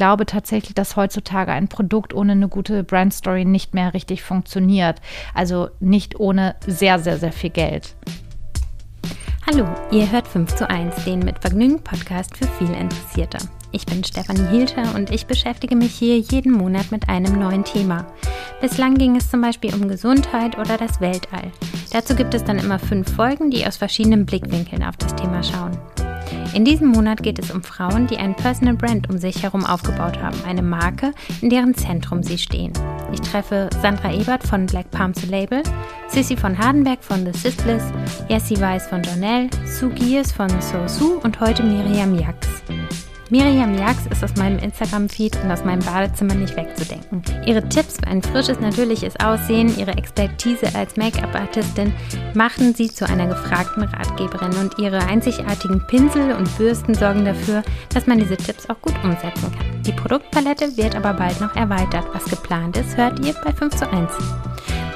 glaube tatsächlich, dass heutzutage ein Produkt ohne eine gute Brandstory nicht mehr richtig funktioniert. Also nicht ohne sehr, sehr, sehr viel Geld. Hallo, ihr hört 5 zu 1, den mit Vergnügen Podcast für viel Interessierte. Ich bin Stefanie Hielscher und ich beschäftige mich hier jeden Monat mit einem neuen Thema. Bislang ging es zum Beispiel um Gesundheit oder das Weltall. Dazu gibt es dann immer fünf Folgen, die aus verschiedenen Blickwinkeln auf das Thema schauen. In diesem Monat geht es um Frauen, die ein Personal Brand um sich herum aufgebaut haben, eine Marke, in deren Zentrum sie stehen. Ich treffe Sandra Ebert von Black Palm to Label, Sissy von Hardenberg von The Sistless, Jessie Weiss von Jonelle, Sue Giers von So Su und heute Miriam Jax. Miriam Jax ist aus meinem Instagram-Feed und aus meinem Badezimmer nicht wegzudenken. Ihre Tipps für ein frisches, natürliches Aussehen, ihre Expertise als Make-up-Artistin machten sie zu einer gefragten Ratgeberin und ihre einzigartigen Pinsel und Bürsten sorgen dafür, dass man diese Tipps auch gut umsetzen kann. Die Produktpalette wird aber bald noch erweitert. Was geplant ist, hört ihr bei 5 zu 1.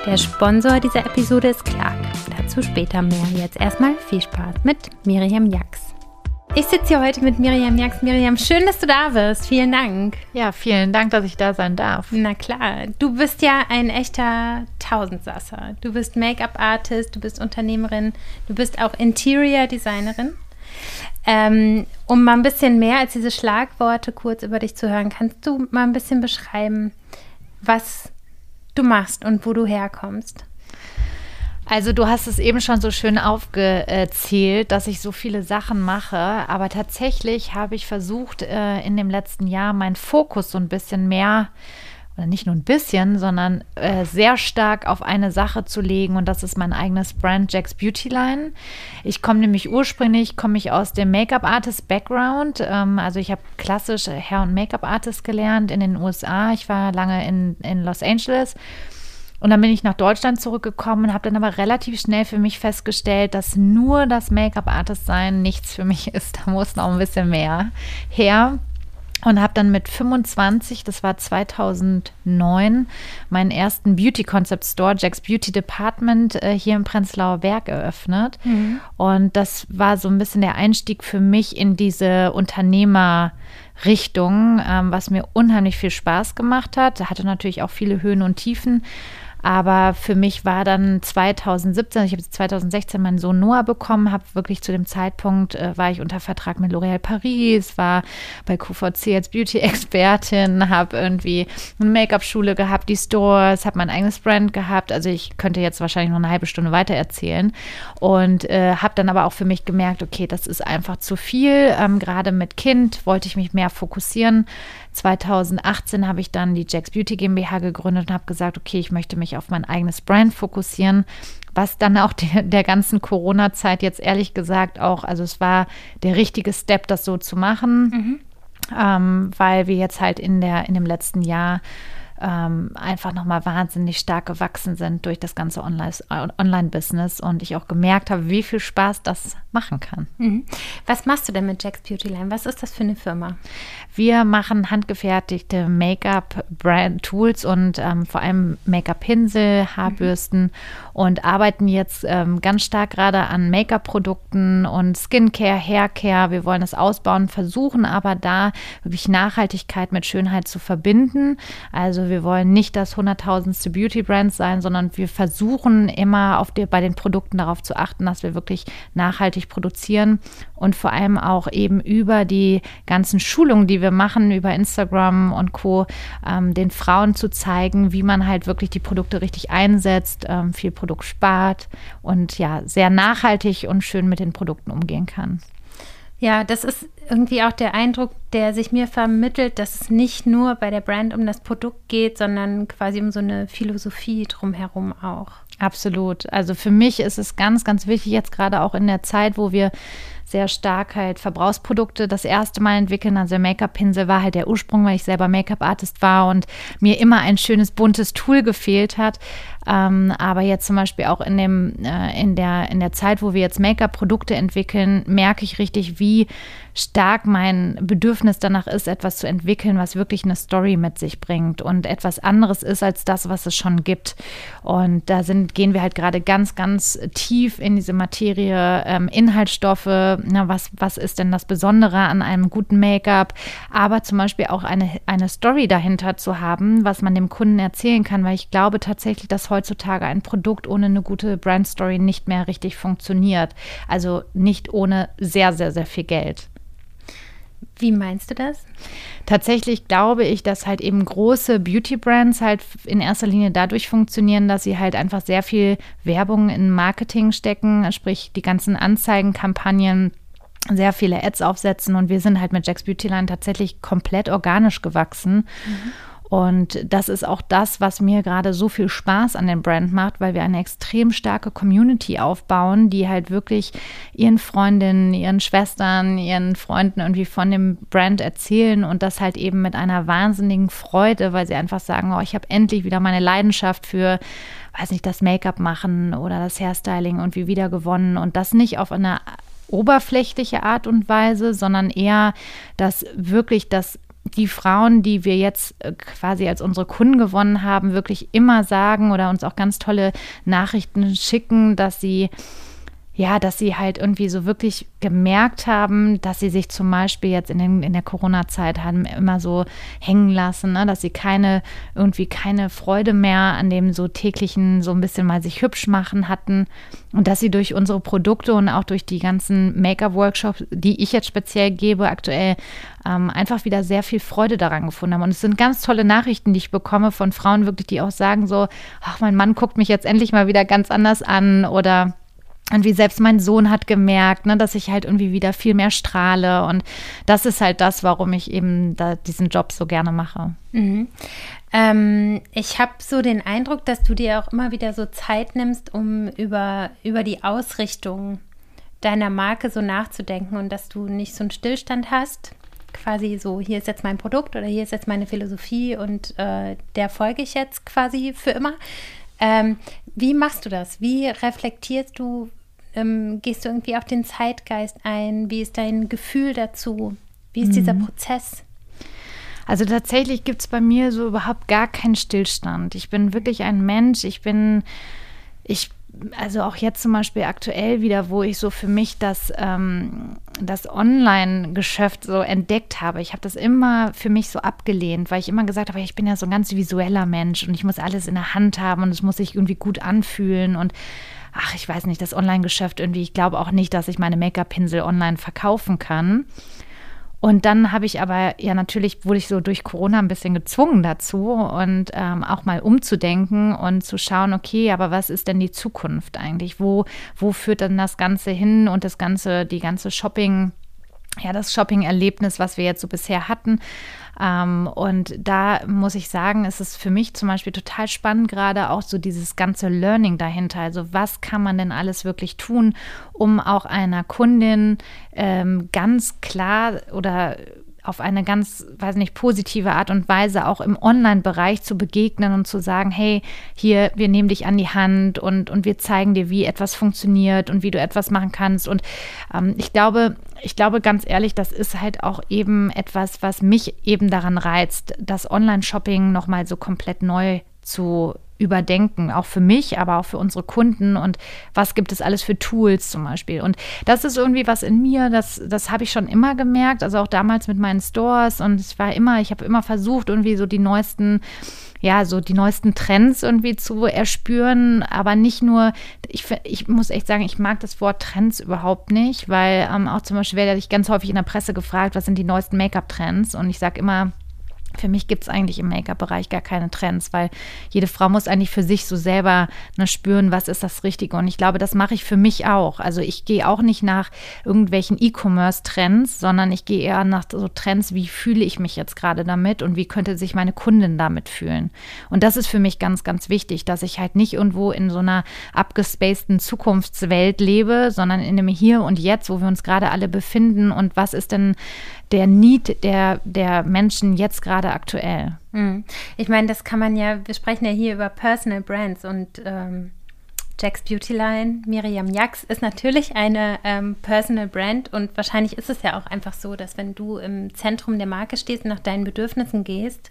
Der Sponsor dieser Episode ist Clark. Dazu später mehr. Jetzt erstmal viel Spaß mit Miriam Jax. Ich sitze hier heute mit Miriam Jax. Miriam, schön, dass du da bist. Vielen Dank. Ja, vielen Dank, dass ich da sein darf. Na klar. Du bist ja ein echter Tausendsasser. Du bist Make-up-Artist, du bist Unternehmerin, du bist auch Interior-Designerin. Ähm, um mal ein bisschen mehr als diese Schlagworte kurz über dich zu hören, kannst du mal ein bisschen beschreiben, was du machst und wo du herkommst? Also du hast es eben schon so schön aufgezählt, dass ich so viele Sachen mache, aber tatsächlich habe ich versucht, äh, in dem letzten Jahr meinen Fokus so ein bisschen mehr oder nicht nur ein bisschen, sondern äh, sehr stark auf eine Sache zu legen und das ist mein eigenes Brand Jack's Beauty Line. Ich komme nämlich ursprünglich, komme ich aus dem Make-up Artist Background, ähm, also ich habe klassisch Hair- und Make-up Artist gelernt in den USA. Ich war lange in, in Los Angeles und dann bin ich nach Deutschland zurückgekommen und habe dann aber relativ schnell für mich festgestellt, dass nur das Make-up-Artist sein nichts für mich ist. Da muss noch ein bisschen mehr her. Und habe dann mit 25, das war 2009, meinen ersten Beauty Concept Store, Jack's Beauty Department, äh, hier im Prenzlauer Berg eröffnet. Mhm. Und das war so ein bisschen der Einstieg für mich in diese Unternehmerrichtung, ähm, was mir unheimlich viel Spaß gemacht hat. Hatte natürlich auch viele Höhen und Tiefen. Aber für mich war dann 2017, ich habe 2016 meinen Sohn Noah bekommen, habe wirklich zu dem Zeitpunkt, äh, war ich unter Vertrag mit L'Oréal Paris, war bei QVC als Beauty-Expertin, habe irgendwie eine Make-up-Schule gehabt, die Stores, habe mein eigenes Brand gehabt. Also ich könnte jetzt wahrscheinlich noch eine halbe Stunde weiter erzählen. Und äh, habe dann aber auch für mich gemerkt, okay, das ist einfach zu viel. Ähm, Gerade mit Kind wollte ich mich mehr fokussieren 2018 habe ich dann die Jack's Beauty GmbH gegründet und habe gesagt, okay, ich möchte mich auf mein eigenes Brand fokussieren, was dann auch der, der ganzen Corona-Zeit jetzt ehrlich gesagt auch, also es war der richtige Step, das so zu machen, mhm. ähm, weil wir jetzt halt in der in dem letzten Jahr ähm, einfach nochmal wahnsinnig stark gewachsen sind durch das ganze Online-Business und ich auch gemerkt habe, wie viel Spaß das machen kann. Mhm. Was machst du denn mit Jack's Beauty Line? Was ist das für eine Firma? Wir machen handgefertigte Make-up-Brand-Tools und ähm, vor allem Make-up-Pinsel, Haarbürsten mhm. Und arbeiten jetzt ähm, ganz stark gerade an Make-up-Produkten und Skincare, Haircare. Wir wollen es ausbauen, versuchen aber da wirklich Nachhaltigkeit mit Schönheit zu verbinden. Also wir wollen nicht das hunderttausendste Beauty-Brand sein, sondern wir versuchen immer auf die, bei den Produkten darauf zu achten, dass wir wirklich nachhaltig produzieren und vor allem auch eben über die ganzen Schulungen, die wir machen, über Instagram und Co., ähm, den Frauen zu zeigen, wie man halt wirklich die Produkte richtig einsetzt, ähm, viel Produkt spart und ja, sehr nachhaltig und schön mit den Produkten umgehen kann. Ja, das ist irgendwie auch der Eindruck, der sich mir vermittelt, dass es nicht nur bei der Brand um das Produkt geht, sondern quasi um so eine Philosophie drumherum auch. Absolut. Also für mich ist es ganz, ganz wichtig, jetzt gerade auch in der Zeit, wo wir sehr stark halt Verbrauchsprodukte das erste Mal entwickeln. Also der Make-up-Pinsel war halt der Ursprung, weil ich selber Make-up-Artist war und mir immer ein schönes buntes Tool gefehlt hat. Ähm, aber jetzt zum Beispiel auch in, dem, äh, in, der, in der Zeit, wo wir jetzt Make-up-Produkte entwickeln, merke ich richtig, wie stark mein Bedürfnis danach ist, etwas zu entwickeln, was wirklich eine Story mit sich bringt und etwas anderes ist als das, was es schon gibt. Und da sind, gehen wir halt gerade ganz, ganz tief in diese Materie, ähm, Inhaltsstoffe, na, was, was ist denn das Besondere an einem guten Make-up, aber zum Beispiel auch eine, eine Story dahinter zu haben, was man dem Kunden erzählen kann, weil ich glaube tatsächlich, dass heutzutage ein Produkt ohne eine gute Brand-Story nicht mehr richtig funktioniert. Also nicht ohne sehr, sehr, sehr viel Geld. Wie meinst du das? Tatsächlich glaube ich, dass halt eben große Beauty-Brands halt in erster Linie dadurch funktionieren, dass sie halt einfach sehr viel Werbung in Marketing stecken, sprich die ganzen Anzeigenkampagnen sehr viele Ads aufsetzen und wir sind halt mit Jack's Beautyline tatsächlich komplett organisch gewachsen. Mhm. Und das ist auch das, was mir gerade so viel Spaß an dem Brand macht, weil wir eine extrem starke Community aufbauen, die halt wirklich ihren Freundinnen, ihren Schwestern, ihren Freunden irgendwie von dem Brand erzählen und das halt eben mit einer wahnsinnigen Freude, weil sie einfach sagen, oh, ich habe endlich wieder meine Leidenschaft für weiß nicht, das Make-up machen oder das Hairstyling irgendwie wieder gewonnen. Und das nicht auf eine oberflächliche Art und Weise, sondern eher, dass wirklich das die Frauen, die wir jetzt äh, quasi als unsere Kunden gewonnen haben, wirklich immer sagen oder uns auch ganz tolle Nachrichten schicken, dass sie ja, dass sie halt irgendwie so wirklich gemerkt haben, dass sie sich zum Beispiel jetzt in, den, in der Corona-Zeit haben immer so hängen lassen, ne? dass sie keine, irgendwie keine Freude mehr an dem so täglichen, so ein bisschen mal sich hübsch machen hatten und dass sie durch unsere Produkte und auch durch die ganzen Make-up-Workshops, die ich jetzt speziell gebe, aktuell ähm, einfach wieder sehr viel Freude daran gefunden haben. Und es sind ganz tolle Nachrichten, die ich bekomme von Frauen wirklich, die auch sagen so, ach, mein Mann guckt mich jetzt endlich mal wieder ganz anders an oder und wie selbst mein Sohn hat gemerkt, ne, dass ich halt irgendwie wieder viel mehr strahle. Und das ist halt das, warum ich eben da diesen Job so gerne mache. Mhm. Ähm, ich habe so den Eindruck, dass du dir auch immer wieder so Zeit nimmst, um über, über die Ausrichtung deiner Marke so nachzudenken und dass du nicht so einen Stillstand hast. Quasi so, hier ist jetzt mein Produkt oder hier ist jetzt meine Philosophie und äh, der folge ich jetzt quasi für immer, ähm, wie machst du das? Wie reflektierst du? Ähm, gehst du irgendwie auf den Zeitgeist ein? Wie ist dein Gefühl dazu? Wie ist mhm. dieser Prozess? Also tatsächlich gibt es bei mir so überhaupt gar keinen Stillstand. Ich bin wirklich ein Mensch. Ich bin, ich also auch jetzt zum Beispiel aktuell wieder, wo ich so für mich das, ähm, das Online-Geschäft so entdeckt habe. Ich habe das immer für mich so abgelehnt, weil ich immer gesagt habe, ich bin ja so ein ganz visueller Mensch und ich muss alles in der Hand haben und es muss sich irgendwie gut anfühlen und ach, ich weiß nicht, das Online-Geschäft irgendwie, ich glaube auch nicht, dass ich meine Make-up-Pinsel online verkaufen kann. Und dann habe ich aber, ja, natürlich wurde ich so durch Corona ein bisschen gezwungen dazu und ähm, auch mal umzudenken und zu schauen, okay, aber was ist denn die Zukunft eigentlich? Wo, wo führt denn das Ganze hin und das Ganze, die ganze Shopping- ja, das Shopping-Erlebnis, was wir jetzt so bisher hatten. Ähm, und da muss ich sagen, ist es für mich zum Beispiel total spannend, gerade auch so dieses ganze Learning dahinter. Also was kann man denn alles wirklich tun, um auch einer Kundin ähm, ganz klar oder auf eine ganz, weiß nicht, positive Art und Weise auch im Online-Bereich zu begegnen und zu sagen, hey, hier, wir nehmen dich an die Hand und, und wir zeigen dir, wie etwas funktioniert und wie du etwas machen kannst. Und ähm, ich glaube, ich glaube ganz ehrlich, das ist halt auch eben etwas, was mich eben daran reizt, das Online-Shopping nochmal so komplett neu zu überdenken, auch für mich, aber auch für unsere Kunden und was gibt es alles für Tools zum Beispiel. Und das ist irgendwie was in mir, das, das habe ich schon immer gemerkt, also auch damals mit meinen Stores und es war immer, ich habe immer versucht, irgendwie so die neuesten ja, so die neuesten Trends irgendwie zu erspüren, aber nicht nur, ich, ich muss echt sagen, ich mag das Wort Trends überhaupt nicht, weil ähm, auch zum Beispiel werde ich ganz häufig in der Presse gefragt, was sind die neuesten Make-up-Trends und ich sage immer, für mich gibt es eigentlich im Make-up-Bereich gar keine Trends, weil jede Frau muss eigentlich für sich so selber ne, spüren, was ist das Richtige. Und ich glaube, das mache ich für mich auch. Also ich gehe auch nicht nach irgendwelchen E-Commerce-Trends, sondern ich gehe eher nach so Trends, wie fühle ich mich jetzt gerade damit und wie könnte sich meine Kundin damit fühlen. Und das ist für mich ganz, ganz wichtig, dass ich halt nicht irgendwo in so einer abgespaceden Zukunftswelt lebe, sondern in dem Hier und Jetzt, wo wir uns gerade alle befinden und was ist denn der Need der, der Menschen jetzt gerade aktuell. Hm. Ich meine, das kann man ja, wir sprechen ja hier über Personal Brands und ähm, Jack's Beauty Line, Miriam Jax, ist natürlich eine ähm, Personal Brand und wahrscheinlich ist es ja auch einfach so, dass wenn du im Zentrum der Marke stehst und nach deinen Bedürfnissen gehst,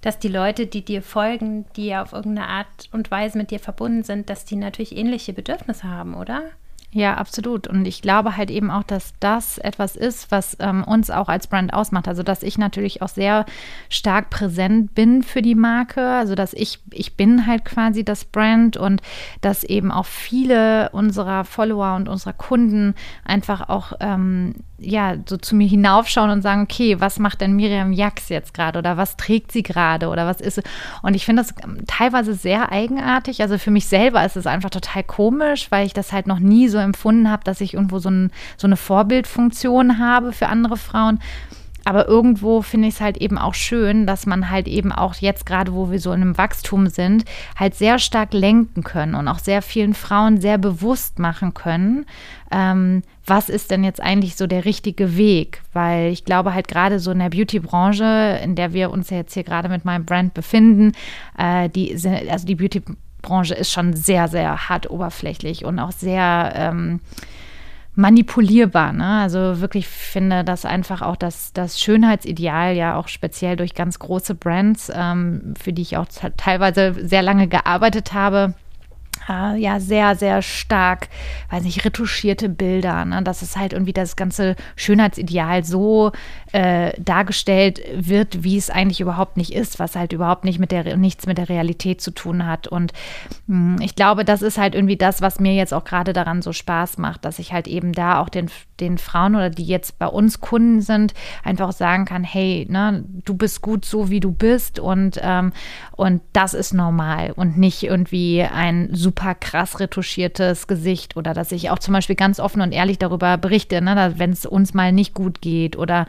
dass die Leute, die dir folgen, die ja auf irgendeine Art und Weise mit dir verbunden sind, dass die natürlich ähnliche Bedürfnisse haben, oder? Ja, absolut. Und ich glaube halt eben auch, dass das etwas ist, was ähm, uns auch als Brand ausmacht. Also, dass ich natürlich auch sehr stark präsent bin für die Marke. Also, dass ich, ich bin halt quasi das Brand und dass eben auch viele unserer Follower und unserer Kunden einfach auch ähm, ja, so zu mir hinaufschauen und sagen, okay, was macht denn Miriam Jax jetzt gerade oder was trägt sie gerade oder was ist Und ich finde das ähm, teilweise sehr eigenartig. Also für mich selber ist es einfach total komisch, weil ich das halt noch nie so empfunden habe, dass ich irgendwo so, ein, so eine Vorbildfunktion habe für andere Frauen. Aber irgendwo finde ich es halt eben auch schön, dass man halt eben auch jetzt gerade, wo wir so in einem Wachstum sind, halt sehr stark lenken können und auch sehr vielen Frauen sehr bewusst machen können, ähm, was ist denn jetzt eigentlich so der richtige Weg? Weil ich glaube halt gerade so in der Beauty-Branche, in der wir uns ja jetzt hier gerade mit meinem Brand befinden, äh, die, also die Beauty-Branche ist schon sehr, sehr hart oberflächlich und auch sehr ähm, manipulierbar. Ne? Also wirklich finde, dass einfach auch das, das Schönheitsideal ja auch speziell durch ganz große Brands, ähm, für die ich auch teilweise sehr lange gearbeitet habe, ja sehr, sehr stark, weiß nicht, retuschierte Bilder. Ne? Dass es halt irgendwie das ganze Schönheitsideal so äh, dargestellt wird, wie es eigentlich überhaupt nicht ist, was halt überhaupt nicht mit der, nichts mit der Realität zu tun hat. Und mh, hm, ich glaube, das ist halt irgendwie das, was mir jetzt auch gerade daran so Spaß macht, dass ich halt eben da auch den, den Frauen oder die jetzt bei uns Kunden sind, einfach sagen kann, hey, ne, du bist gut so, wie du bist und, ähm, und das ist normal und nicht irgendwie ein super krass retuschiertes Gesicht oder dass ich auch zum Beispiel ganz offen und ehrlich darüber berichte, ne, wenn es uns mal nicht gut geht oder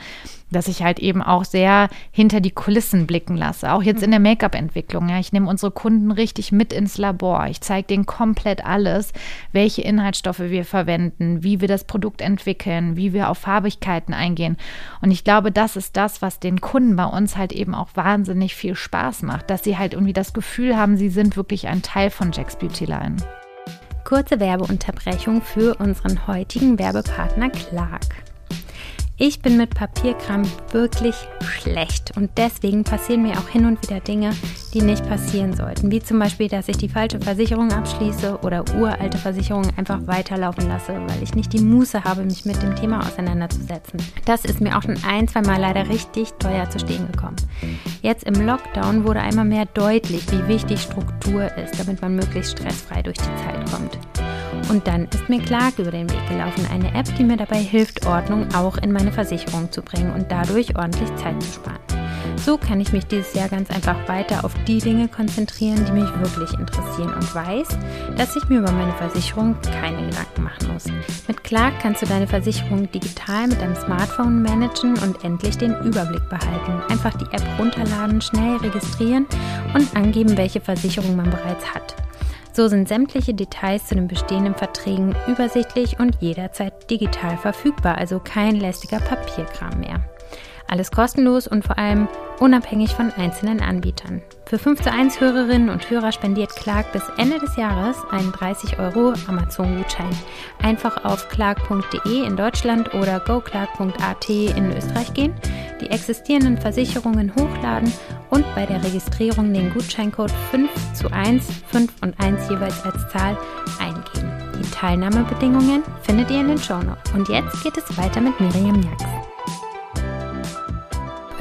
dass ich halt eben auch sehr hinter die Kulissen blicken lasse. Auch jetzt in der Make-up-Entwicklung. Ja, ich nehme unsere Kunden richtig mit ins Labor. Ich zeige denen komplett alles, welche Inhaltsstoffe wir verwenden, wie wir das Produkt entwickeln, wie wir auf Farbigkeiten eingehen. Und ich glaube, das ist das, was den Kunden bei uns halt eben auch wahnsinnig viel Spaß macht, dass sie halt irgendwie das Gefühl haben, sie sind wirklich ein Teil von Jack's Beauty Line. Kurze Werbeunterbrechung für unseren heutigen Werbepartner Clark. Ich bin mit Papierkram wirklich schlecht und deswegen passieren mir auch hin und wieder Dinge, die nicht passieren sollten. Wie zum Beispiel, dass ich die falsche Versicherung abschließe oder uralte Versicherungen einfach weiterlaufen lasse, weil ich nicht die Muße habe, mich mit dem Thema auseinanderzusetzen. Das ist mir auch schon ein, zwei Mal leider richtig teuer zu stehen gekommen. Jetzt im Lockdown wurde einmal mehr deutlich, wie wichtig Struktur ist, damit man möglichst stressfrei durch die Zeit kommt. Und dann ist mir Clark über den Weg gelaufen, eine App, die mir dabei hilft, Ordnung auch in meine Versicherung zu bringen und dadurch ordentlich Zeit zu sparen. So kann ich mich dieses Jahr ganz einfach weiter auf die Dinge konzentrieren, die mich wirklich interessieren und weiß, dass ich mir über meine Versicherung keine Gedanken machen muss. Mit Clark kannst du deine Versicherung digital mit deinem Smartphone managen und endlich den Überblick behalten. Einfach die App runterladen, schnell registrieren und angeben, welche Versicherung man bereits hat. So sind sämtliche Details zu den bestehenden Verträgen übersichtlich und jederzeit digital verfügbar, also kein lästiger Papierkram mehr. Alles kostenlos und vor allem unabhängig von einzelnen Anbietern. Für 5 zu 1 Hörerinnen und Hörer spendiert Clark bis Ende des Jahres einen 30 Euro Amazon-Gutschein. Einfach auf clark.de in Deutschland oder goclark.at in Österreich gehen, die existierenden Versicherungen hochladen und bei der Registrierung den Gutscheincode 5 zu 1, 5 und 1 jeweils als Zahl eingeben. Die Teilnahmebedingungen findet ihr in den Shownotes. Und jetzt geht es weiter mit Miriam Jax.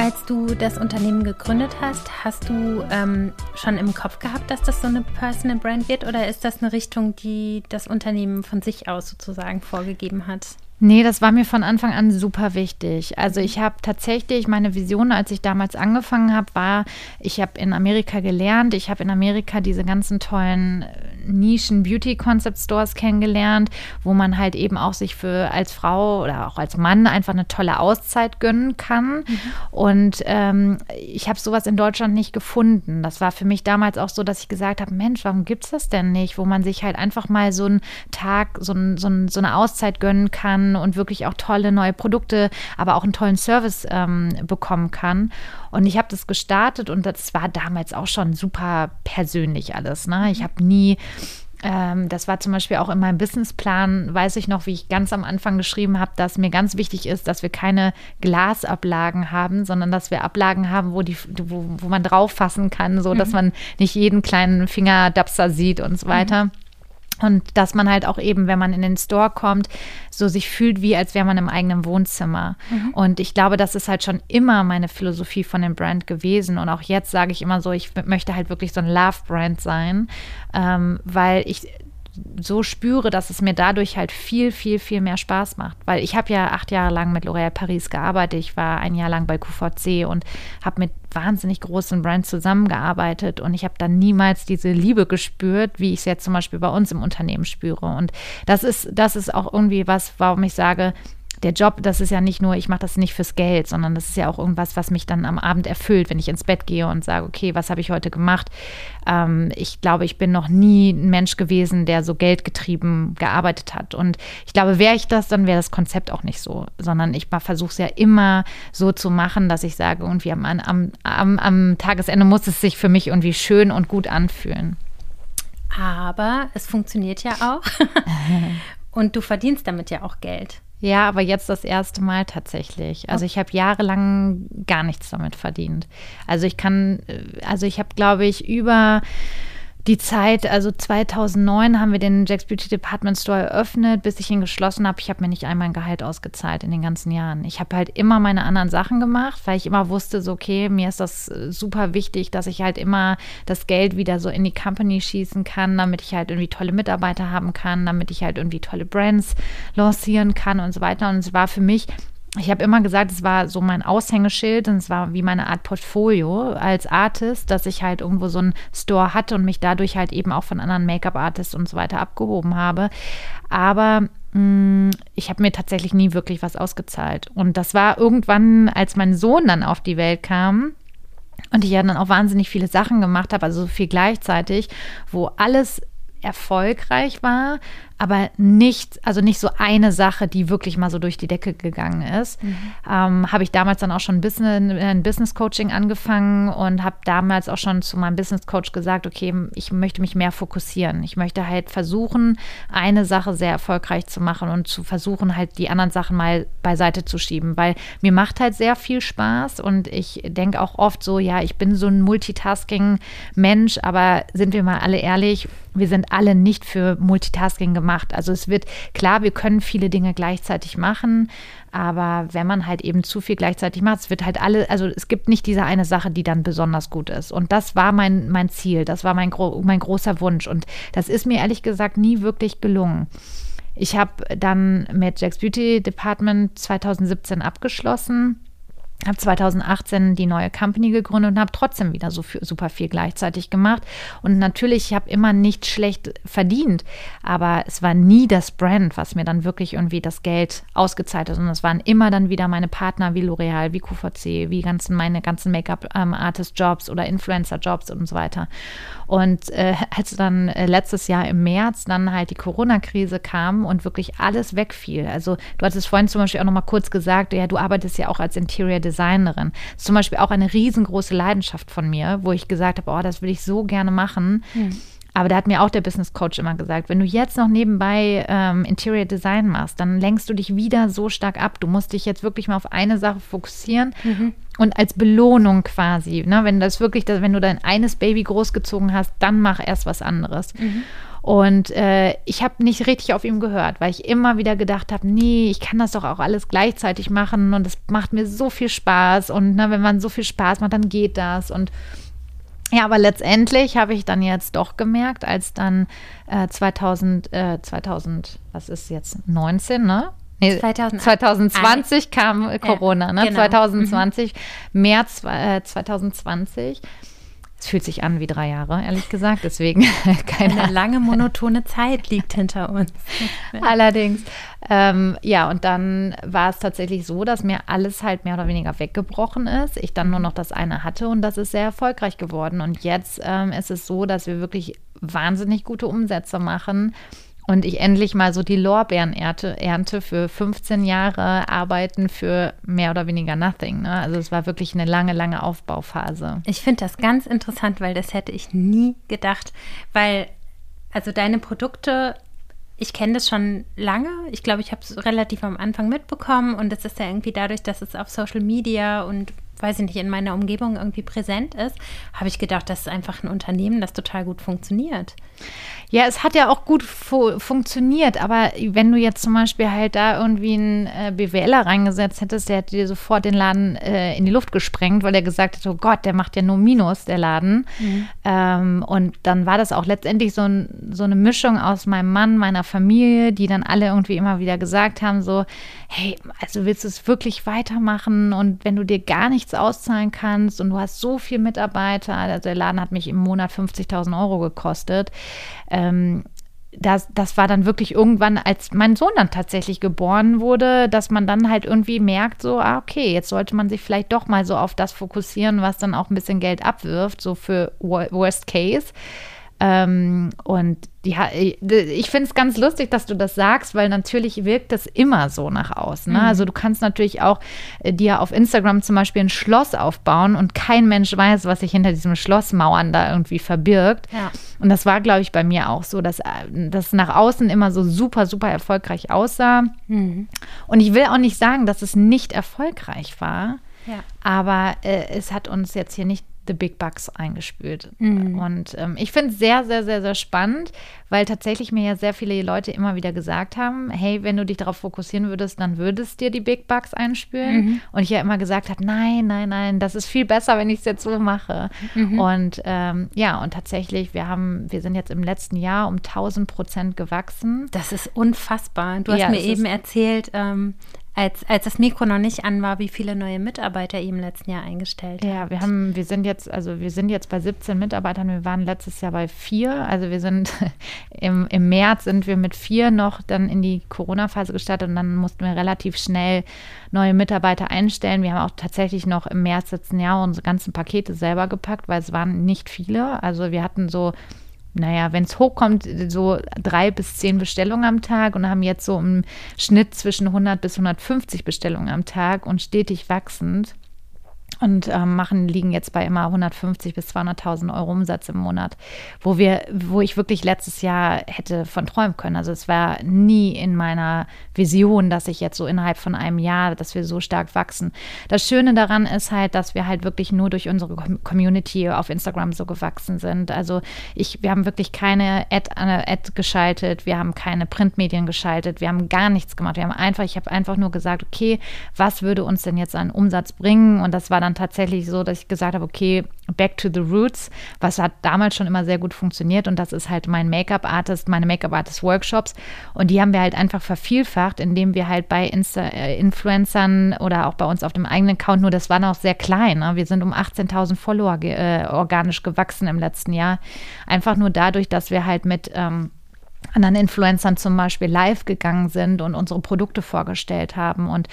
Als du das Unternehmen gegründet hast, hast du ähm, schon im Kopf gehabt, dass das so eine Personal Brand wird oder ist das eine Richtung, die das Unternehmen von sich aus sozusagen vorgegeben hat? Nee, das war mir von Anfang an super wichtig. Also ich habe tatsächlich meine Vision, als ich damals angefangen habe, war, ich habe in Amerika gelernt, ich habe in Amerika diese ganzen tollen äh, Nischen Beauty Concept Stores kennengelernt, wo man halt eben auch sich für als Frau oder auch als Mann einfach eine tolle Auszeit gönnen kann. Mhm. Und ähm, ich habe sowas in Deutschland nicht gefunden. Das war für mich damals auch so, dass ich gesagt habe, Mensch, warum gibt es das denn nicht, wo man sich halt einfach mal so einen Tag, so, ein, so, ein, so eine Auszeit gönnen kann und wirklich auch tolle neue Produkte, aber auch einen tollen Service ähm, bekommen kann. Und ich habe das gestartet und das war damals auch schon super persönlich alles. Ne? Ich habe nie ähm, das war zum Beispiel auch in meinem Businessplan, weiß ich noch, wie ich ganz am Anfang geschrieben habe, dass mir ganz wichtig ist, dass wir keine Glasablagen haben, sondern dass wir Ablagen haben, wo, die, wo, wo man drauf fassen kann, so mhm. dass man nicht jeden kleinen Fingerdapser sieht und so weiter. Mhm. Und dass man halt auch eben, wenn man in den Store kommt, so sich fühlt, wie als wäre man im eigenen Wohnzimmer. Mhm. Und ich glaube, das ist halt schon immer meine Philosophie von dem Brand gewesen. Und auch jetzt sage ich immer so, ich möchte halt wirklich so ein Love-Brand sein, ähm, weil ich so spüre, dass es mir dadurch halt viel, viel, viel mehr Spaß macht. Weil ich habe ja acht Jahre lang mit L'Oréal Paris gearbeitet. Ich war ein Jahr lang bei QVC und habe mit wahnsinnig großen Brands zusammengearbeitet und ich habe dann niemals diese Liebe gespürt, wie ich es jetzt zum Beispiel bei uns im Unternehmen spüre. Und das ist, das ist auch irgendwie was, warum ich sage, der Job, das ist ja nicht nur, ich mache das nicht fürs Geld, sondern das ist ja auch irgendwas, was mich dann am Abend erfüllt, wenn ich ins Bett gehe und sage, okay, was habe ich heute gemacht? Ähm, ich glaube, ich bin noch nie ein Mensch gewesen, der so geldgetrieben gearbeitet hat. Und ich glaube, wäre ich das, dann wäre das Konzept auch nicht so, sondern ich versuche es ja immer so zu machen, dass ich sage, irgendwie am, am, am, am Tagesende muss es sich für mich irgendwie schön und gut anfühlen. Aber es funktioniert ja auch. und du verdienst damit ja auch Geld. Ja, aber jetzt das erste Mal tatsächlich. Also ich habe jahrelang gar nichts damit verdient. Also ich kann, äh, also ich habe, glaube ich, über die Zeit, also 2009 haben wir den Jack's Beauty Department Store eröffnet, bis ich ihn geschlossen habe. Ich habe mir nicht einmal ein Gehalt ausgezahlt in den ganzen Jahren. Ich habe halt immer meine anderen Sachen gemacht, weil ich immer wusste, so okay, mir ist das äh, super wichtig, dass ich halt immer das Geld wieder so in die Company schießen kann, damit ich halt irgendwie tolle Mitarbeiter haben kann, damit ich halt irgendwie tolle Brands lancieren kann und so weiter. Und es war für mich ich habe immer gesagt, es war so mein Aushängeschild und es war wie meine Art Portfolio als Artist, dass ich halt irgendwo so einen Store hatte und mich dadurch halt eben auch von anderen Make-up-Artists und so weiter abgehoben habe. Aber mh, mm, ich habe mir tatsächlich nie wirklich was ausgezahlt. Und das war irgendwann, als mein Sohn dann auf die Welt kam, und ich ja dann auch wahnsinnig viele Sachen gemacht habe, also so viel gleichzeitig, wo alles erfolgreich war, aber nicht, also nicht so eine Sache, die wirklich mal so durch die Decke gegangen ist. Mhm. Ähm, habe ich damals dann auch schon Business, ein Business Coaching angefangen und habe damals auch schon zu meinem Business Coach gesagt, okay, ich möchte mich mehr fokussieren. Ich möchte halt versuchen, eine Sache sehr erfolgreich zu machen und zu versuchen, halt die anderen Sachen mal beiseite zu schieben, weil mir macht halt sehr viel Spaß und ich denke auch oft so, ja, ich bin so ein Multitasking-Mensch, aber sind wir mal alle ehrlich, wir sind alle nicht für Multitasking gemacht. Also es wird klar, wir können viele Dinge gleichzeitig machen, aber wenn man halt eben zu viel gleichzeitig macht, es wird halt alle, also es gibt nicht diese eine Sache, die dann besonders gut ist. Und das war mein, mein Ziel, das war mein, mein großer Wunsch. Und das ist mir ehrlich gesagt nie wirklich gelungen. Ich habe dann mit Jack's Beauty Department 2017 abgeschlossen habe 2018 die neue Company gegründet und habe trotzdem wieder so viel, super viel gleichzeitig gemacht. Und natürlich, ich habe immer nicht schlecht verdient, aber es war nie das Brand, was mir dann wirklich irgendwie das Geld ausgezahlt hat, sondern es waren immer dann wieder meine Partner wie L'Oreal, wie QVC, wie ganzen, meine ganzen Make-up-Artist-Jobs ähm, oder Influencer-Jobs und so weiter. Und äh, als dann äh, letztes Jahr im März dann halt die Corona-Krise kam und wirklich alles wegfiel, also du hattest vorhin zum Beispiel auch noch mal kurz gesagt, ja, du arbeitest ja auch als Interior Designerin. Das ist zum Beispiel auch eine riesengroße Leidenschaft von mir, wo ich gesagt habe, oh, das will ich so gerne machen. Mhm. Aber da hat mir auch der Business Coach immer gesagt, wenn du jetzt noch nebenbei ähm, Interior Design machst, dann lenkst du dich wieder so stark ab. Du musst dich jetzt wirklich mal auf eine Sache fokussieren. Mhm. Und als Belohnung quasi, ne, wenn das wirklich, wenn du dein eines Baby großgezogen hast, dann mach erst was anderes. Mhm. Und äh, ich habe nicht richtig auf ihm gehört, weil ich immer wieder gedacht habe, nee, ich kann das doch auch alles gleichzeitig machen und es macht mir so viel Spaß. Und ne, wenn man so viel Spaß macht, dann geht das. Und ja, aber letztendlich habe ich dann jetzt doch gemerkt, als dann äh, 2000, äh, 2000, was ist jetzt, 19, ne? Nee, 2000, 2020 kam Corona, ne? Genau. 2020, mhm. März äh, 2020 es fühlt sich an wie drei Jahre, ehrlich gesagt. Deswegen keine Eine lange monotone Zeit liegt hinter uns. Allerdings. Ähm, ja, und dann war es tatsächlich so, dass mir alles halt mehr oder weniger weggebrochen ist. Ich dann nur noch das eine hatte und das ist sehr erfolgreich geworden. Und jetzt ähm, ist es so, dass wir wirklich wahnsinnig gute Umsätze machen und ich endlich mal so die Lorbeeren ernte, ernte für 15 Jahre Arbeiten für mehr oder weniger nothing. Ne? Also es war wirklich eine lange, lange Aufbauphase. Ich finde das ganz interessant, weil das hätte ich nie gedacht, weil also deine Produkte ich kenne das schon lange. Ich glaube, ich habe es relativ am Anfang mitbekommen und es ist ja irgendwie dadurch, dass es auf Social Media und weiß ich nicht, in meiner Umgebung irgendwie präsent ist, habe ich gedacht, das ist einfach ein Unternehmen, das total gut funktioniert. Ja, es hat ja auch gut fu funktioniert, aber wenn du jetzt zum Beispiel halt da irgendwie einen äh, BWLer reingesetzt hättest, der hätte dir sofort den Laden äh, in die Luft gesprengt, weil er gesagt hat, oh Gott, der macht ja nur Minus, der Laden. Mhm. Ähm, und dann war das auch letztendlich so, ein, so eine Mischung aus meinem Mann, meiner Familie, die dann alle irgendwie immer wieder gesagt haben, so, hey, also willst du es wirklich weitermachen und wenn du dir gar nichts auszahlen kannst und du hast so viel Mitarbeiter, also der Laden hat mich im Monat 50.000 Euro gekostet, ähm, das, das war dann wirklich irgendwann, als mein Sohn dann tatsächlich geboren wurde, dass man dann halt irgendwie merkt, so, ah, okay, jetzt sollte man sich vielleicht doch mal so auf das fokussieren, was dann auch ein bisschen Geld abwirft, so für Worst Case. Ähm, und die, ich finde es ganz lustig, dass du das sagst, weil natürlich wirkt das immer so nach außen. Ne? Mhm. Also du kannst natürlich auch äh, dir auf Instagram zum Beispiel ein Schloss aufbauen und kein Mensch weiß, was sich hinter diesem Schlossmauern da irgendwie verbirgt. Ja. Und das war, glaube ich, bei mir auch so, dass äh, das nach außen immer so super, super erfolgreich aussah. Mhm. Und ich will auch nicht sagen, dass es nicht erfolgreich war. Ja. Aber äh, es hat uns jetzt hier nicht The Big Bucks eingespült. Mhm. Und ähm, ich finde es sehr, sehr, sehr, sehr spannend, weil tatsächlich mir ja sehr viele Leute immer wieder gesagt haben, hey, wenn du dich darauf fokussieren würdest, dann würdest dir die Big Bucks einspülen. Mhm. Und ich ja immer gesagt habe, nein, nein, nein, das ist viel besser, wenn ich es jetzt so mache. Mhm. Und ähm, ja, und tatsächlich, wir haben, wir sind jetzt im letzten Jahr um 1000 Prozent gewachsen. Das ist unfassbar. Du hast ja, mir eben erzählt, ähm, als, als das Mikro noch nicht an war, wie viele neue Mitarbeiter ihr im letzten Jahr eingestellt ja, habt. Ja, wir haben, wir sind jetzt, also wir sind jetzt bei 17 Mitarbeitern, wir waren letztes Jahr bei vier. Also wir sind im, im März sind wir mit vier noch dann in die Corona-Phase gestartet und dann mussten wir relativ schnell neue Mitarbeiter einstellen. Wir haben auch tatsächlich noch im März letzten Jahr unsere ganzen Pakete selber gepackt, weil es waren nicht viele. Also wir hatten so naja, wenn es hochkommt, so drei bis zehn Bestellungen am Tag und haben jetzt so im Schnitt zwischen 100 bis 150 Bestellungen am Tag und stetig wachsend und ähm, machen, liegen jetzt bei immer 150 bis 200.000 Euro Umsatz im Monat, wo wir, wo ich wirklich letztes Jahr hätte von träumen können. Also es war nie in meiner Vision, dass ich jetzt so innerhalb von einem Jahr, dass wir so stark wachsen. Das Schöne daran ist halt, dass wir halt wirklich nur durch unsere Community auf Instagram so gewachsen sind. Also ich, wir haben wirklich keine Ad, eine Ad geschaltet, wir haben keine Printmedien geschaltet, wir haben gar nichts gemacht. Wir haben einfach, ich habe einfach nur gesagt, okay, was würde uns denn jetzt an Umsatz bringen? Und das war dann dann tatsächlich so, dass ich gesagt habe, okay, back to the roots, was hat damals schon immer sehr gut funktioniert und das ist halt mein Make-up-Artist, meine Make-up-Artist-Workshops und die haben wir halt einfach vervielfacht, indem wir halt bei Insta äh, Influencern oder auch bei uns auf dem eigenen Account, nur das war noch sehr klein, ne? wir sind um 18.000 Follower ge äh, organisch gewachsen im letzten Jahr, einfach nur dadurch, dass wir halt mit ähm, anderen Influencern zum Beispiel live gegangen sind und unsere Produkte vorgestellt haben. Und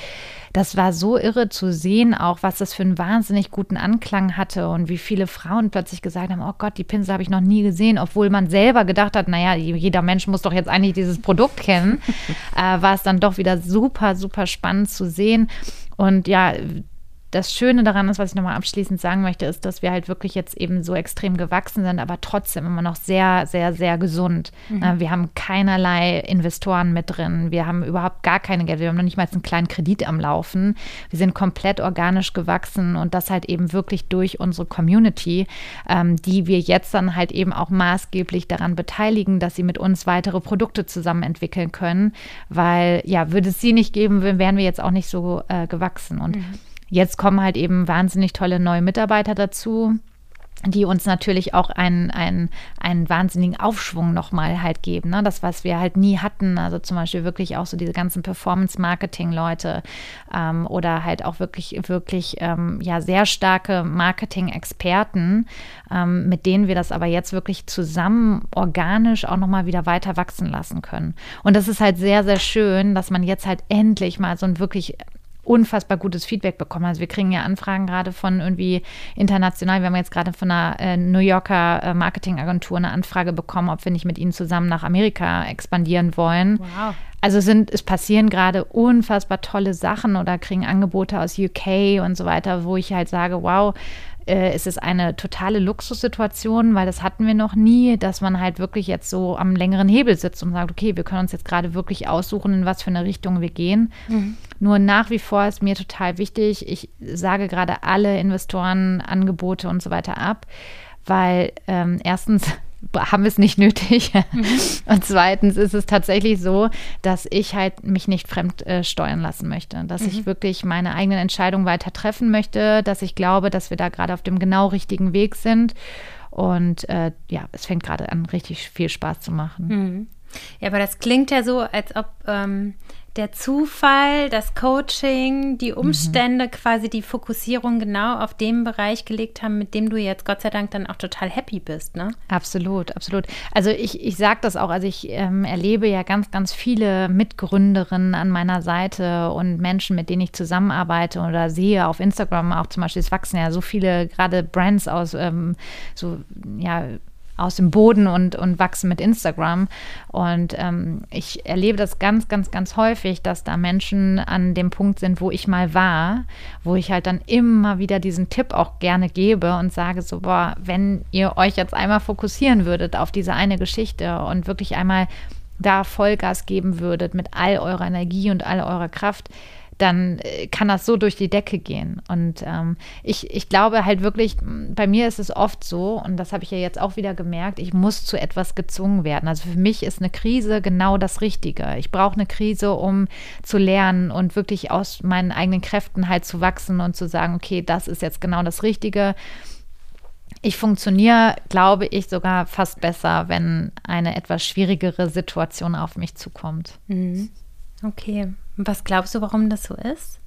das war so irre zu sehen, auch was das für einen wahnsinnig guten Anklang hatte und wie viele Frauen plötzlich gesagt haben, oh Gott, die Pinsel habe ich noch nie gesehen, obwohl man selber gedacht hat, naja, jeder Mensch muss doch jetzt eigentlich dieses Produkt kennen, äh, war es dann doch wieder super, super spannend zu sehen. Und ja, das Schöne daran ist, was ich nochmal abschließend sagen möchte, ist, dass wir halt wirklich jetzt eben so extrem gewachsen sind, aber trotzdem immer noch sehr, sehr, sehr gesund. Mhm. Äh, wir haben keinerlei Investoren mit drin. Wir haben überhaupt gar keine Geld. Wir haben noch nicht mal einen kleinen Kredit am Laufen. Wir sind komplett organisch gewachsen und das halt eben wirklich durch unsere Community, ähm, die wir jetzt dann halt eben auch maßgeblich daran beteiligen, dass sie mit uns weitere Produkte zusammen entwickeln können. Weil ja, würde es sie nicht geben, wären wir jetzt auch nicht so äh, gewachsen. Und mhm. Jetzt kommen halt eben wahnsinnig tolle neue Mitarbeiter dazu die uns natürlich auch einen, einen, einen wahnsinnigen Aufschwung nochmal halt geben. Ne? Das, was wir halt nie hatten, also zum Beispiel wirklich auch so diese ganzen Performance-Marketing-Leute ähm, oder halt auch wirklich, wirklich ähm, ja, sehr starke Marketing-Experten, ähm, mit denen wir das aber jetzt wirklich zusammen organisch auch nochmal wieder weiter wachsen lassen können. Und das ist halt sehr, sehr schön, dass man jetzt halt endlich mal so ein wirklich unfassbar gutes Feedback bekommen. Also wir kriegen ja Anfragen gerade von irgendwie international. Wir haben jetzt gerade von einer äh, New Yorker äh, Marketingagentur eine Anfrage bekommen, ob wir nicht mit ihnen zusammen nach Amerika expandieren wollen. Wow. Also sind, es passieren gerade unfassbar tolle Sachen oder kriegen Angebote aus UK und so weiter, wo ich halt sage, wow, äh, ist es eine totale Luxussituation, weil das hatten wir noch nie, dass man halt wirklich jetzt so am längeren Hebel sitzt und sagt, okay, wir können uns jetzt gerade wirklich aussuchen, in was für eine Richtung wir gehen. Mhm. Nur nach wie vor ist mir total wichtig, ich sage gerade alle Investoren Angebote und so weiter ab, weil ähm, erstens haben wir es nicht nötig. Mhm. Und zweitens ist es tatsächlich so, dass ich halt mich nicht fremd äh, steuern lassen möchte, dass mhm. ich wirklich meine eigenen Entscheidungen weiter treffen möchte, dass ich glaube, dass wir da gerade auf dem genau richtigen Weg sind. Und äh, ja, es fängt gerade an, richtig viel Spaß zu machen. Mhm. Ja, aber das klingt ja so, als ob ähm, der Zufall, das Coaching, die mhm. Umstände, mhm. quasi die Fokussierung genau auf dem Bereich gelegt haben, mit dem du jetzt Gott sei Dank dann auch total happy bist, ne? Absolut, absolut. Also ich, ich sage das auch, also ich ähm, erlebe ja ganz, ganz viele Mitgründerinnen an meiner Seite und Menschen, mit denen ich zusammenarbeite oder sehe auf Instagram auch zum Beispiel, es wachsen ja so viele gerade Brands aus ähm, so, ja, aus dem Boden und, und wachsen mit Instagram. Und ähm, ich erlebe das ganz, ganz, ganz häufig, dass da Menschen an dem Punkt sind, wo ich mal war, wo ich halt dann immer wieder diesen Tipp auch gerne gebe und sage so, boah, wenn ihr euch jetzt einmal fokussieren würdet auf diese eine Geschichte und wirklich einmal da Vollgas geben würdet mit all eurer Energie und all eurer Kraft, dann äh, kann das so durch die Decke gehen. Und ähm, ich, ich glaube halt wirklich, bei mir ist es oft so, und das habe ich ja jetzt auch wieder gemerkt, ich muss zu etwas gezwungen werden. Also für mich ist eine Krise genau das Richtige. Ich brauche eine Krise, um zu lernen und wirklich aus meinen eigenen Kräften halt zu wachsen und zu sagen, okay, das ist jetzt genau das Richtige. Ich funktioniere, glaube ich, sogar fast besser, wenn eine etwas schwierigere Situation auf mich zukommt. Mhm. Okay. Was glaubst du, warum das so ist?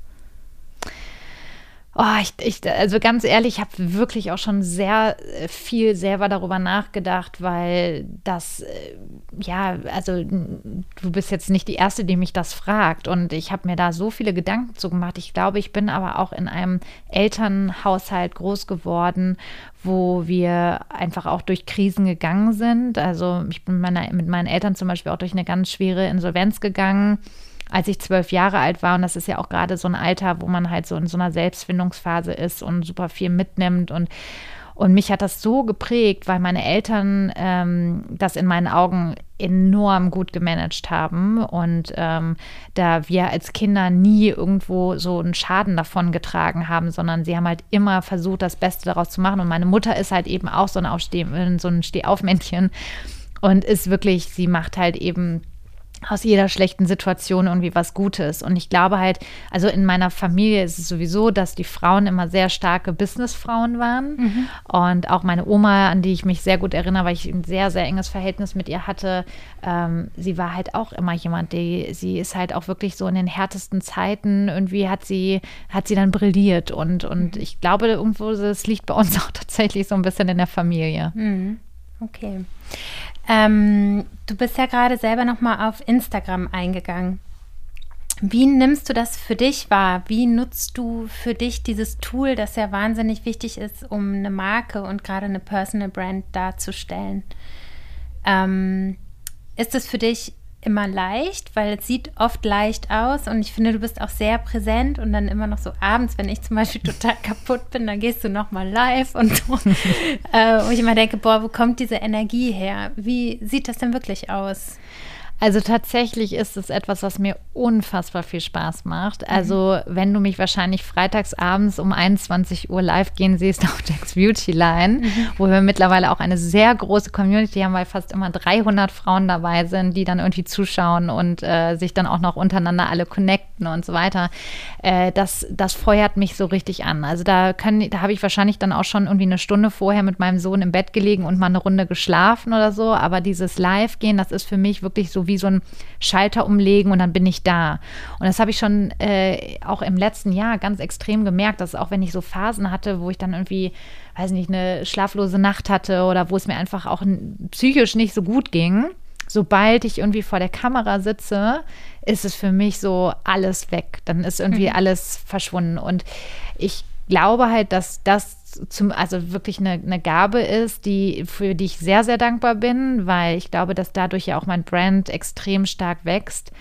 Oh, ich, ich, also ganz ehrlich, ich habe wirklich auch schon sehr äh, viel selber darüber nachgedacht, weil das, äh, ja, also du bist jetzt nicht die Erste, die mich das fragt. Und ich habe mir da so viele Gedanken zu gemacht. Ich glaube, ich bin aber auch in einem Elternhaushalt groß geworden, wo wir einfach auch durch Krisen gegangen sind. Also ich bin meiner, mit meinen Eltern zum Beispiel auch durch eine ganz schwere Insolvenz gegangen als ich zwölf Jahre alt war. Und das ist ja auch gerade so ein Alter, wo man halt so in so einer Selbstfindungsphase ist und super viel mitnimmt und und mich hat das so geprägt, weil meine Eltern ähm, das in meinen Augen enorm gut gemanagt haben und ähm, da wir als Kinder nie irgendwo so einen Schaden davon getragen haben, sondern sie haben halt immer versucht, das Beste daraus zu machen. Und meine Mutter ist halt eben auch so ein, Aufsteh so ein Stehaufmännchen und ist wirklich, sie macht halt eben aus jeder schlechten Situation irgendwie was Gutes. Und ich glaube halt, also in meiner Familie ist es sowieso, dass die Frauen immer sehr starke Businessfrauen waren. Mhm. Und auch meine Oma, an die ich mich sehr gut erinnere, weil ich ein sehr, sehr enges Verhältnis mit ihr hatte, ähm, sie war halt auch immer jemand, die, sie ist halt auch wirklich so in den härtesten Zeiten, irgendwie hat sie, hat sie dann brilliert. Und, und mhm. ich glaube, irgendwo, das liegt bei uns auch tatsächlich so ein bisschen in der Familie. Mhm. Okay. Ähm, du bist ja gerade selber noch mal auf Instagram eingegangen. Wie nimmst du das für dich wahr? Wie nutzt du für dich dieses Tool, das ja wahnsinnig wichtig ist, um eine Marke und gerade eine Personal Brand darzustellen? Ähm, ist es für dich immer leicht, weil es sieht oft leicht aus und ich finde, du bist auch sehr präsent und dann immer noch so abends, wenn ich zum Beispiel total kaputt bin, dann gehst du noch mal live und so. äh, wo ich immer denke, boah, wo kommt diese Energie her? Wie sieht das denn wirklich aus? Also tatsächlich ist es etwas, was mir unfassbar viel Spaß macht. Mhm. Also mhm. wenn du mich wahrscheinlich freitags abends um 21 Uhr live gehen siehst auf Jack's Beauty Line, mhm. wo wir mittlerweile auch eine sehr große Community haben, weil fast immer 300 Frauen dabei sind, die dann irgendwie zuschauen und äh, sich dann auch noch untereinander alle connecten und so weiter. Äh, das, das feuert mich so richtig an. Also da, können, da habe ich wahrscheinlich dann auch schon irgendwie eine Stunde vorher mit meinem Sohn im Bett gelegen und mal eine Runde geschlafen oder so. Aber dieses Live-Gehen, das ist für mich wirklich so wie so ein Schalter umlegen und dann bin ich da. Und das habe ich schon äh, auch im letzten Jahr ganz extrem gemerkt, dass auch wenn ich so Phasen hatte, wo ich dann irgendwie, weiß nicht, eine schlaflose Nacht hatte oder wo es mir einfach auch psychisch nicht so gut ging, sobald ich irgendwie vor der Kamera sitze, ist es für mich so alles weg. Dann ist irgendwie mhm. alles verschwunden. Und ich glaube halt, dass das zum, also wirklich eine, eine Gabe ist, die, für die ich sehr, sehr dankbar bin, weil ich glaube, dass dadurch ja auch mein Brand extrem stark wächst.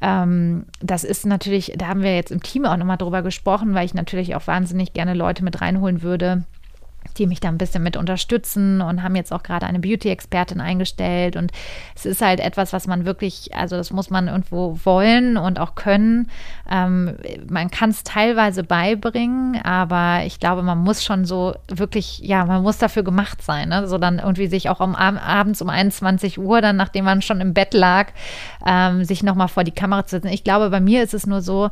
Ähm, das ist natürlich, da haben wir jetzt im Team auch nochmal drüber gesprochen, weil ich natürlich auch wahnsinnig gerne Leute mit reinholen würde, die mich da ein bisschen mit unterstützen und haben jetzt auch gerade eine Beauty-Expertin eingestellt. Und es ist halt etwas, was man wirklich, also das muss man irgendwo wollen und auch können. Ähm, man kann es teilweise beibringen, aber ich glaube, man muss schon so wirklich, ja, man muss dafür gemacht sein. Ne? So dann irgendwie sich auch um, abends um 21 Uhr, dann nachdem man schon im Bett lag, ähm, sich nochmal vor die Kamera zu setzen. Ich glaube, bei mir ist es nur so,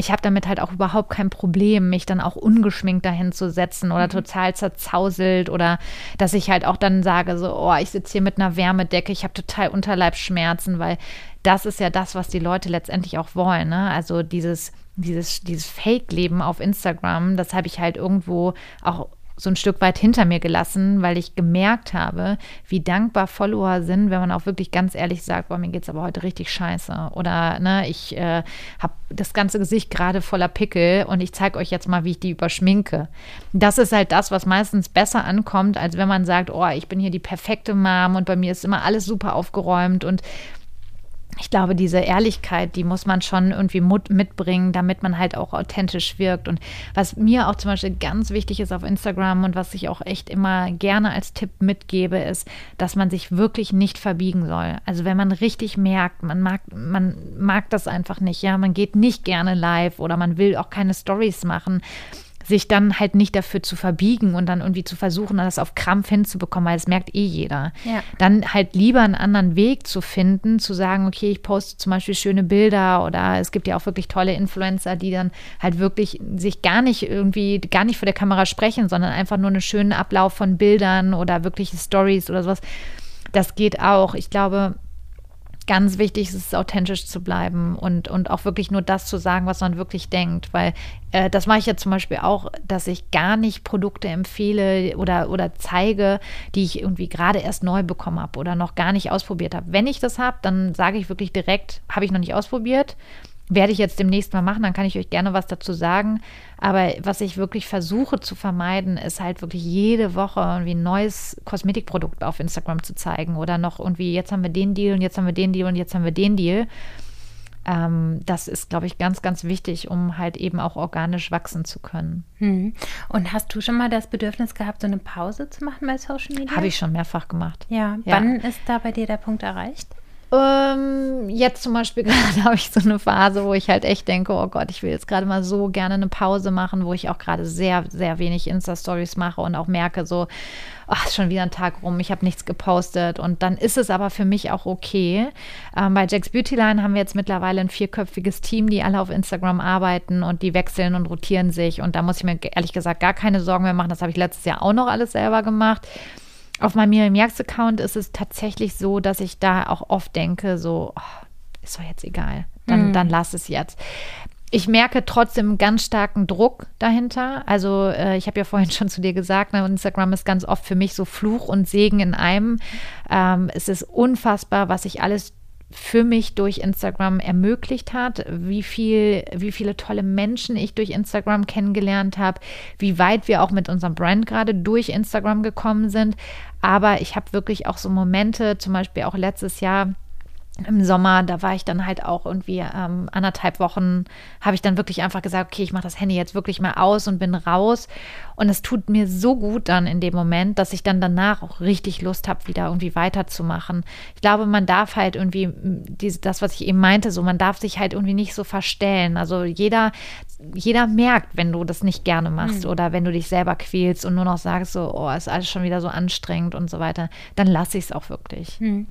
ich habe damit halt auch überhaupt kein Problem, mich dann auch ungeschminkt dahin zu setzen oder mhm. total zerzauselt oder dass ich halt auch dann sage, so, oh, ich sitze hier mit einer Wärmedecke, ich habe total Unterleibsschmerzen, weil das ist ja das, was die Leute letztendlich auch wollen. Ne? Also dieses, dieses, dieses Fake-Leben auf Instagram, das habe ich halt irgendwo auch so ein Stück weit hinter mir gelassen, weil ich gemerkt habe, wie dankbar Follower sind, wenn man auch wirklich ganz ehrlich sagt, boah, mir geht es aber heute richtig scheiße. Oder ne, ich äh, habe das ganze Gesicht gerade voller Pickel und ich zeige euch jetzt mal, wie ich die überschminke. Das ist halt das, was meistens besser ankommt, als wenn man sagt, oh, ich bin hier die perfekte Mom und bei mir ist immer alles super aufgeräumt und ich glaube, diese Ehrlichkeit, die muss man schon irgendwie mitbringen, damit man halt auch authentisch wirkt. Und was mir auch zum Beispiel ganz wichtig ist auf Instagram und was ich auch echt immer gerne als Tipp mitgebe, ist, dass man sich wirklich nicht verbiegen soll. Also wenn man richtig merkt, man mag, man mag das einfach nicht, ja, man geht nicht gerne live oder man will auch keine Stories machen sich dann halt nicht dafür zu verbiegen und dann irgendwie zu versuchen, das auf Krampf hinzubekommen, weil das merkt eh jeder. Ja. Dann halt lieber einen anderen Weg zu finden, zu sagen, okay, ich poste zum Beispiel schöne Bilder oder es gibt ja auch wirklich tolle Influencer, die dann halt wirklich sich gar nicht irgendwie, gar nicht vor der Kamera sprechen, sondern einfach nur einen schönen Ablauf von Bildern oder wirkliche Stories oder sowas. Das geht auch. Ich glaube, ganz wichtig ist es, authentisch zu bleiben und, und auch wirklich nur das zu sagen, was man wirklich denkt. Weil äh, das mache ich ja zum Beispiel auch, dass ich gar nicht Produkte empfehle oder, oder zeige, die ich irgendwie gerade erst neu bekommen habe oder noch gar nicht ausprobiert habe. Wenn ich das habe, dann sage ich wirklich direkt, habe ich noch nicht ausprobiert werde ich jetzt demnächst mal machen, dann kann ich euch gerne was dazu sagen. Aber was ich wirklich versuche zu vermeiden, ist halt wirklich jede Woche irgendwie ein neues Kosmetikprodukt auf Instagram zu zeigen oder noch irgendwie, jetzt haben wir den Deal und jetzt haben wir den Deal und jetzt haben wir den Deal. Ähm, das ist, glaube ich, ganz, ganz wichtig, um halt eben auch organisch wachsen zu können. Hm. Und hast du schon mal das Bedürfnis gehabt, so eine Pause zu machen bei Social Media? Habe ich schon mehrfach gemacht. Ja. ja. Wann ist da bei dir der Punkt erreicht? Ähm, jetzt zum Beispiel gerade habe ich so eine Phase, wo ich halt echt denke, oh Gott, ich will jetzt gerade mal so gerne eine Pause machen, wo ich auch gerade sehr, sehr wenig Insta-Stories mache und auch merke so, ach, ist schon wieder ein Tag rum, ich habe nichts gepostet und dann ist es aber für mich auch okay. Ähm, bei Jack's Beautyline haben wir jetzt mittlerweile ein vierköpfiges Team, die alle auf Instagram arbeiten und die wechseln und rotieren sich und da muss ich mir ehrlich gesagt gar keine Sorgen mehr machen. Das habe ich letztes Jahr auch noch alles selber gemacht. Auf meinem Miriam Account ist es tatsächlich so, dass ich da auch oft denke, so, oh, ist doch jetzt egal, dann, mhm. dann lass es jetzt. Ich merke trotzdem einen ganz starken Druck dahinter. Also äh, ich habe ja vorhin schon zu dir gesagt, ne, Instagram ist ganz oft für mich so Fluch und Segen in einem. Ähm, es ist unfassbar, was ich alles für mich durch Instagram ermöglicht hat, wie viel, wie viele tolle Menschen ich durch Instagram kennengelernt habe, wie weit wir auch mit unserem Brand gerade durch Instagram gekommen sind. Aber ich habe wirklich auch so Momente, zum Beispiel auch letztes Jahr, im Sommer, da war ich dann halt auch irgendwie ähm, anderthalb Wochen, habe ich dann wirklich einfach gesagt, okay, ich mache das Handy jetzt wirklich mal aus und bin raus. Und es tut mir so gut dann in dem Moment, dass ich dann danach auch richtig Lust habe, wieder irgendwie weiterzumachen. Ich glaube, man darf halt irgendwie, diese, das, was ich eben meinte, so, man darf sich halt irgendwie nicht so verstellen. Also jeder, jeder merkt, wenn du das nicht gerne machst mhm. oder wenn du dich selber quälst und nur noch sagst, so, oh, ist alles schon wieder so anstrengend und so weiter, dann lasse ich es auch wirklich. Mhm.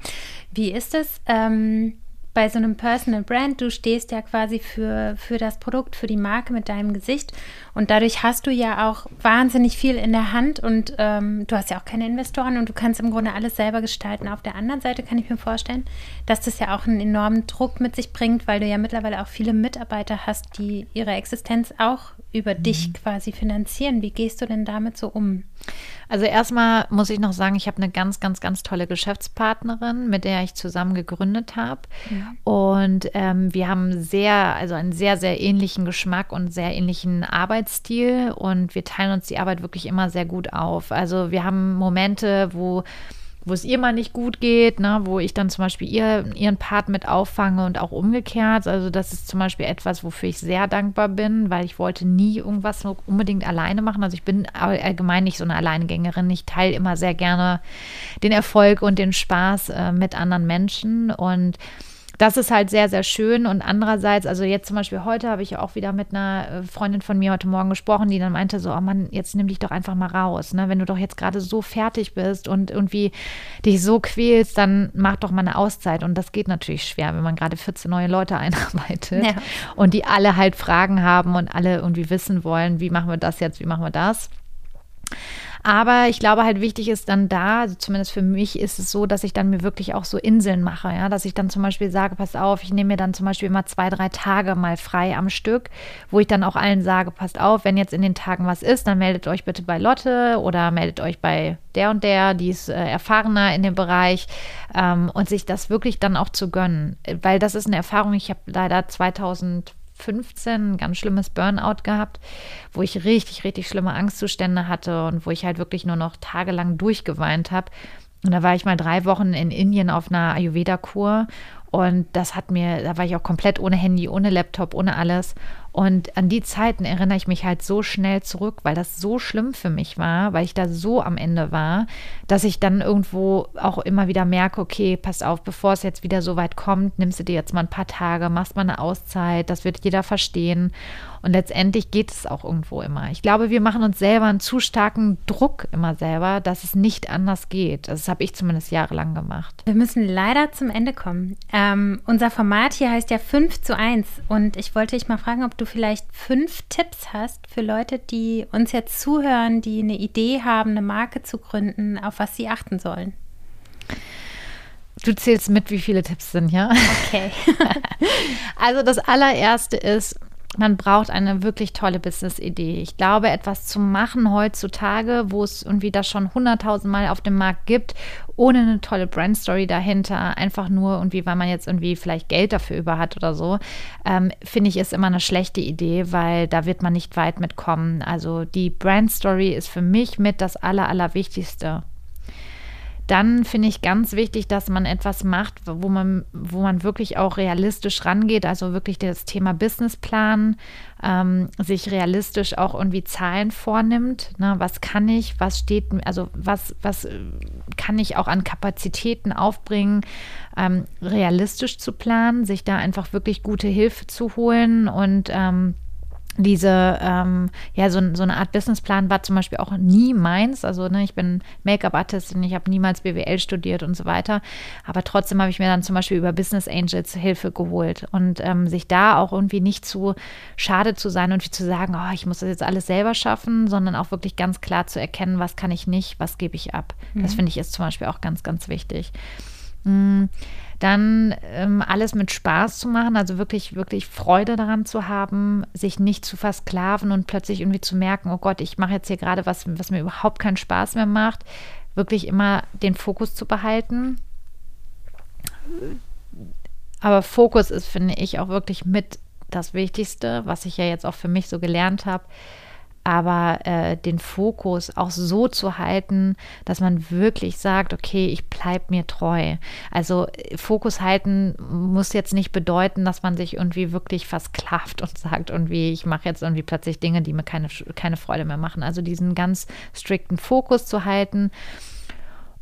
Wie ist es? Ähm bei so einem Personal Brand, du stehst ja quasi für, für das Produkt, für die Marke mit deinem Gesicht und dadurch hast du ja auch wahnsinnig viel in der Hand und ähm, du hast ja auch keine Investoren und du kannst im Grunde alles selber gestalten. Auf der anderen Seite kann ich mir vorstellen, dass das ja auch einen enormen Druck mit sich bringt, weil du ja mittlerweile auch viele Mitarbeiter hast, die ihre Existenz auch über mhm. dich quasi finanzieren. Wie gehst du denn damit so um? Also erstmal muss ich noch sagen, ich habe eine ganz, ganz, ganz tolle Geschäftspartnerin, mit der ich zusammen gegründet habe. Ja. Und ähm, wir haben sehr, also einen sehr, sehr ähnlichen Geschmack und sehr ähnlichen Arbeitsstil. Und wir teilen uns die Arbeit wirklich immer sehr gut auf. Also wir haben Momente, wo wo es ihr mal nicht gut geht, ne, wo ich dann zum Beispiel ihr, ihren Part mit auffange und auch umgekehrt. Also das ist zum Beispiel etwas, wofür ich sehr dankbar bin, weil ich wollte nie irgendwas unbedingt alleine machen. Also ich bin allgemein nicht so eine Alleinegängerin. Ich teile immer sehr gerne den Erfolg und den Spaß äh, mit anderen Menschen und das ist halt sehr, sehr schön. Und andererseits, also jetzt zum Beispiel heute habe ich auch wieder mit einer äh, Freundin von mir heute Morgen gesprochen, die dann meinte so, oh Mann, jetzt nimm dich doch einfach mal raus. Ne? Wenn du doch jetzt gerade so fertig bist und irgendwie dich so quälst, dann mach doch mal eine Auszeit. Und das geht natürlich schwer, wenn man gerade 14 neue Leute einarbeitet ja. und die alle halt Fragen haben und alle irgendwie wissen wollen, wie machen wir das jetzt, wie machen wir das. Aber ich glaube halt wichtig ist dann da, also zumindest für mich ist es so, dass ich dann mir wirklich auch so Inseln mache, ja, dass ich dann zum Beispiel sage, pass auf, ich nehme mir dann zum Beispiel immer zwei, drei Tage mal frei am Stück, wo ich dann auch allen sage, passt auf, wenn jetzt in den Tagen was ist, dann meldet euch bitte bei Lotte oder meldet euch bei der und der, die ist äh, erfahrener in dem Bereich ähm, und sich das wirklich dann auch zu gönnen, weil das ist eine Erfahrung, ich habe leider 2000 15 ein ganz schlimmes Burnout gehabt, wo ich richtig, richtig schlimme Angstzustände hatte und wo ich halt wirklich nur noch tagelang durchgeweint habe. Und da war ich mal drei Wochen in Indien auf einer Ayurveda-Kur und das hat mir, da war ich auch komplett ohne Handy, ohne Laptop, ohne alles. Und an die Zeiten erinnere ich mich halt so schnell zurück, weil das so schlimm für mich war, weil ich da so am Ende war, dass ich dann irgendwo auch immer wieder merke, okay, pass auf, bevor es jetzt wieder so weit kommt, nimmst du dir jetzt mal ein paar Tage, machst mal eine Auszeit, das wird jeder verstehen. Und letztendlich geht es auch irgendwo immer. Ich glaube, wir machen uns selber einen zu starken Druck immer selber, dass es nicht anders geht. Das habe ich zumindest jahrelang gemacht. Wir müssen leider zum Ende kommen. Ähm, unser Format hier heißt ja 5 zu 1 und ich wollte dich mal fragen, ob du vielleicht fünf Tipps hast für Leute, die uns jetzt zuhören, die eine Idee haben, eine Marke zu gründen, auf was sie achten sollen. Du zählst mit, wie viele Tipps sind, ja? Okay. also das allererste ist, man braucht eine wirklich tolle Business-Idee. Ich glaube, etwas zu machen heutzutage, wo es irgendwie das schon hunderttausendmal auf dem Markt gibt, ohne eine tolle Brand-Story dahinter, einfach nur irgendwie, weil man jetzt irgendwie vielleicht Geld dafür über hat oder so, ähm, finde ich, ist immer eine schlechte Idee, weil da wird man nicht weit mitkommen. Also die Brand-Story ist für mich mit das Aller, Allerwichtigste. Dann finde ich ganz wichtig, dass man etwas macht, wo man, wo man wirklich auch realistisch rangeht, also wirklich das Thema Businessplan, ähm, sich realistisch auch irgendwie Zahlen vornimmt. Ne? Was kann ich, was steht, also was, was kann ich auch an Kapazitäten aufbringen, ähm, realistisch zu planen, sich da einfach wirklich gute Hilfe zu holen und ähm, diese, ähm, ja, so, so eine Art Businessplan war zum Beispiel auch nie meins. Also, ne, ich bin Make-up-Artistin, ich habe niemals BWL studiert und so weiter. Aber trotzdem habe ich mir dann zum Beispiel über Business Angels Hilfe geholt und ähm, sich da auch irgendwie nicht zu schade zu sein und zu sagen, oh, ich muss das jetzt alles selber schaffen, sondern auch wirklich ganz klar zu erkennen, was kann ich nicht, was gebe ich ab. Mhm. Das finde ich ist zum Beispiel auch ganz, ganz wichtig. Mhm. Dann ähm, alles mit Spaß zu machen, also wirklich, wirklich Freude daran zu haben, sich nicht zu versklaven und plötzlich irgendwie zu merken, oh Gott, ich mache jetzt hier gerade was, was mir überhaupt keinen Spaß mehr macht. Wirklich immer den Fokus zu behalten. Aber Fokus ist, finde ich, auch wirklich mit das Wichtigste, was ich ja jetzt auch für mich so gelernt habe aber äh, den Fokus auch so zu halten, dass man wirklich sagt, okay, ich bleibe mir treu. Also äh, Fokus halten muss jetzt nicht bedeuten, dass man sich irgendwie wirklich versklavt und sagt, irgendwie, ich mache jetzt irgendwie plötzlich Dinge, die mir keine, keine Freude mehr machen. Also diesen ganz strikten Fokus zu halten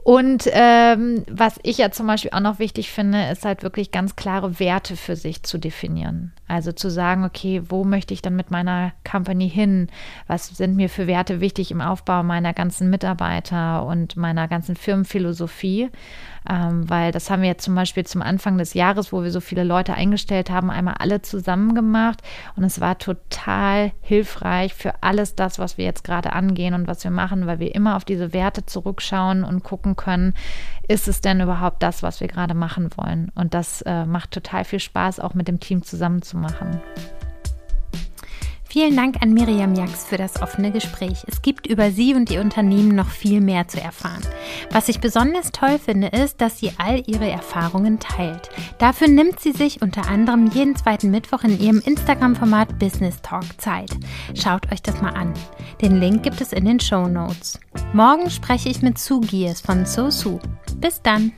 und ähm, was ich ja zum Beispiel auch noch wichtig finde, ist halt wirklich ganz klare Werte für sich zu definieren. Also zu sagen, okay, wo möchte ich dann mit meiner Company hin? Was sind mir für Werte wichtig im Aufbau meiner ganzen Mitarbeiter und meiner ganzen Firmenphilosophie? Ähm, weil das haben wir jetzt zum Beispiel zum Anfang des Jahres, wo wir so viele Leute eingestellt haben, einmal alle zusammen gemacht. Und es war total hilfreich für alles das, was wir jetzt gerade angehen und was wir machen, weil wir immer auf diese Werte zurückschauen und gucken können, ist es denn überhaupt das, was wir gerade machen wollen? Und das äh, macht total viel Spaß, auch mit dem Team zusammen zu machen. Vielen Dank an Miriam Jax für das offene Gespräch. Es gibt über sie und ihr Unternehmen noch viel mehr zu erfahren. Was ich besonders toll finde, ist, dass sie all ihre Erfahrungen teilt. Dafür nimmt sie sich unter anderem jeden zweiten Mittwoch in ihrem Instagram-Format Business Talk Zeit. Schaut euch das mal an. Den Link gibt es in den Show Notes. Morgen spreche ich mit Sue Giers von SoSu. Bis dann!